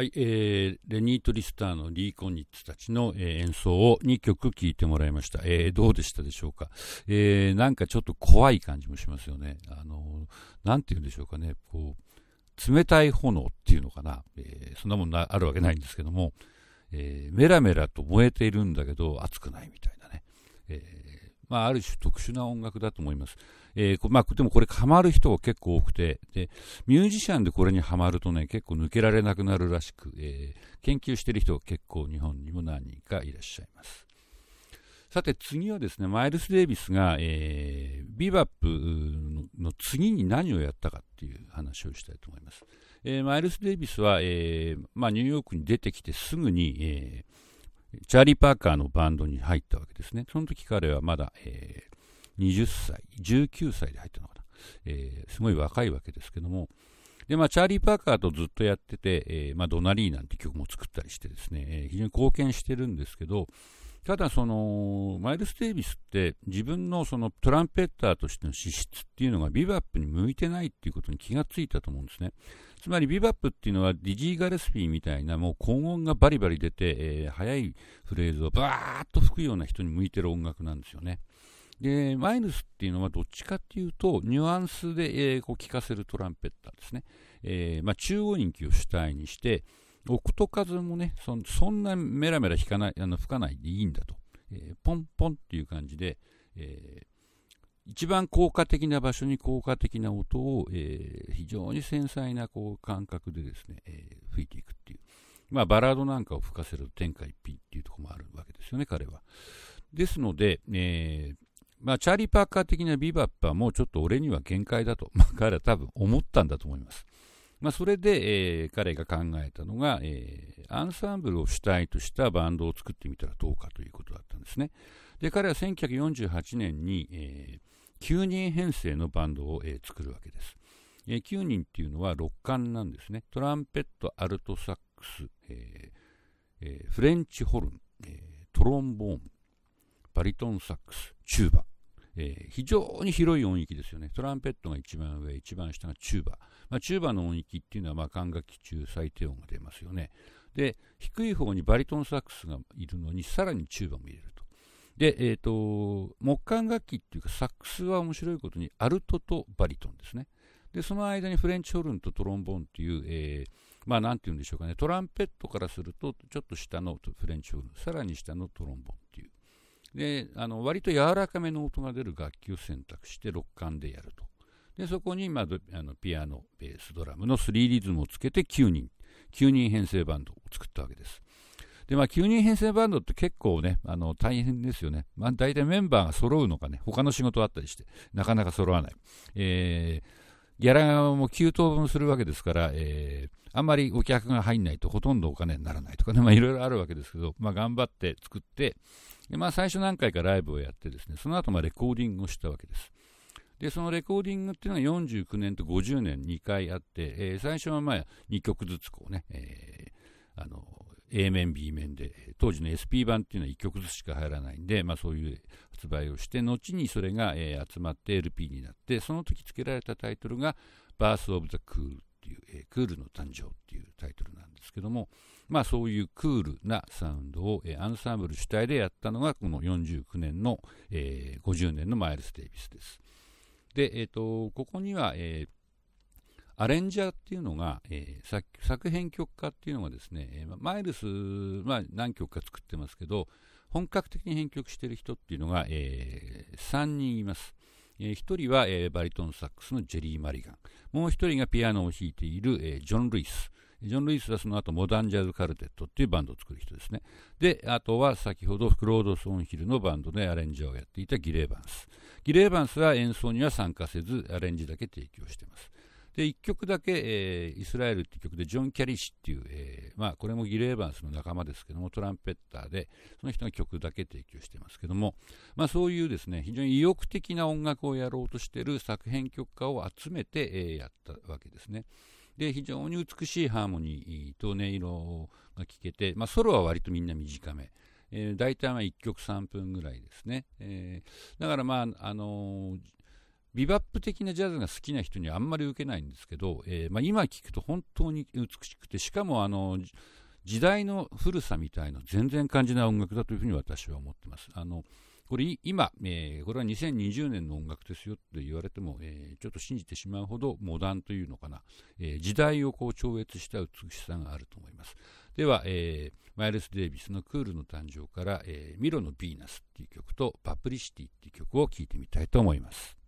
はい、えー、レニート・リスターのリー・コニッツたちの、えー、演奏を2曲聴いてもらいました。えー、どうでしたでしょうか、えー、なんかちょっと怖い感じもしますよね。あのなんて言うんでしょうかね、こう、冷たい炎っていうのかな、えー、そんなもんあるわけないんですけども、えー、メラメラと燃えているんだけど熱くないみたいなね、え、まあ、ある種特殊な音楽だと思います。えー、まあ、でもこれハマる人が結構多くて、で、ミュージシャンでこれにはまるとね、結構抜けられなくなるらしく、えー、研究している人が結構日本にも何人かいらっしゃいます。さて次はですね、マイルス・デイビスが、えー、ビバップの次に何をやったかっていう話をしたいと思います。えー、マイルス・デイビスは、えーまあ、ニューヨークに出てきてすぐに、えー、チャーリー・パーカーのバンドに入ったわけですね。その時彼はまだ、え20歳、19歳で入ったのかな、えー、すごい若いわけですけども、で、まあ、チャーリー・パーカーとずっとやってて、えー、まあ、 Donna Lee なんて曲も作ったりしてですね、えー、非常に貢献してるんですけど、ただその、マイルス・デイビスって自分のそのトランペッターとしての資質っていうのがビバップに向いてないっていうことに気がついたと思うんですね。つまりビバップっていうのはディジー・ガレスピーみたいなもう高音がバリバリ出て、えー、速いフレーズをバーッと吹くような人に向いてる音楽なんですよね。で、マイルスっていうのはどっちかっていうと、ニュアンスで、えー、こう聞かせるトランペッターですね。えー、まあ、中音域を主体にして、奥と数もねそ、そんなメラメラ弾かないあの吹かないでいいんだと。えー、ポンポンっていう感じで、えー、一番効果的な場所に効果的な音を、えー、非常に繊細なこう感覚でですね、えー、吹いていくっていう。まあ、バラードなんかを吹かせると天下一品っていうところもあるわけですよね、彼は。ですので、えー、まあ、チャーリー・パーカー的なビバップはもちょっと俺には限界だと、まあ、彼は多分思ったんだと思います。まあ、それで、えー、彼が考えたのが、えー、アンサンブルを主体としたバンドを作ってみたらどうかということだったんですね。で、彼は1948年に、えー、9人編成のバンドを、えー、作るわけです。えー、9人っていうのは6管なんですね。トランペット、アルトサックス、ええー、フレンチホルン、えー、トロンボーン、バリトンサックス、チューバ、えー、非常に広い音域ですよね。トランペットが一番上、一番下がチューバ。まあ、チューバの音域っていうのは、まあ、管楽器中最低音が出ますよね。で、低い方にバリトンサックスがいるのに、さらにチューバも入れると。で、えっ、ー、と、木管楽器っていうか、サックスは面白いことに、アルトとバリトンですね。で、その間にフレンチホルンとトロンボーンっていう、えー、まあ、なんて言うんでしょうかね、トランペットからすると、ちょっと下のフレンチホルン、さらに下のトロンボンっていう。であの割と柔らかめの音が出る楽器を選択して6管でやるとでそこに、まあ、あのピアノベースドラムの3リズムをつけて9人9人編成バンドを作ったわけですで、まあ、9人編成バンドって結構ね、あの大変ですよね。まあ、大体メンバーが揃うのかね、他の仕事あったりして、なかなか揃わない。えー、ギャラも9等分するわけですから、えー、あんまりお客が入んないとほとんどお金にならないとかね、まあ、いろいろあるわけですけど、まあ、頑張って作って、でまあ、最初何回かライブをやってですね、その後まレコーディングをしたわけです。で、そのレコーディングっていうのが49年と50年2回あって、えー、最初はまあ2曲ずつこうね、えー、あの、A 面、B 面で、当時の SP 版っていうのは1曲ずつしか入らないんで、まあそういう発売をして、後にそれが、えー、集まって LP になって、その時付けられたタイトルが Birth of the Cool っていう、えー、クールの誕生っていうタイトルなんですけども、まあ、そういうクールなサウンドを、えー、アンサンブル主体でやったのがこの49年の、えー、50年のマイルス・デイビスです。で、えーと、ここには、えー、アレンジャーっていうのが、えー、作編曲家っていうのがですね、マイルス、まあ、何曲か作ってますけど本格的に編曲してる人っていうのが、えー、3人います。えー、1人は、えー、バリトンサックスのジェリー・マリガンもう1人がピアノを弾いている、えー、ジョン・ルイスジョン・ルイスはその後モダンジャズ・カルテットっていうバンドを作る人ですね。で、あとは先ほどクロード・ソンヒルのバンドでアレンジャーをやっていたギレーバンス。ギレーバンスは演奏には参加せず、アレンジだけ提供しています。で、1曲だけ、えー、イスラエルっていう曲で、ジョン・キャリッシュっていう、えー、まあ、これもギレーバンスの仲間ですけども、トランペッターで、その人が曲だけ提供してますけども、まあ、そういうですね、非常に意欲的な音楽をやろうとしている作編曲家を集めて、えー、やったわけですね。で非常に美しいハーモニーと音色が聴けて、まあ、ソロは割とみんな短め、えー、大体まあ1曲3分ぐらいですね、えー、だからまあ、あのー、ビバップ的なジャズが好きな人にはあんまり受けないんですけど、えーまあ、今聴くと本当に美しくてしかもあの時代の古さみたいの全然感じない音楽だというふうに私は思ってます。あのこれ今、えー、これは2020年の音楽ですよって言われても、えー、ちょっと信じてしまうほどモダンというのかな、えー、時代をこう超越した美しさがあると思います。では、え、マイルス・デイビスのクールの誕生から、え、ミロのヴィーナスっていう曲とパプリシティっていう曲を聴いてみたいと思います。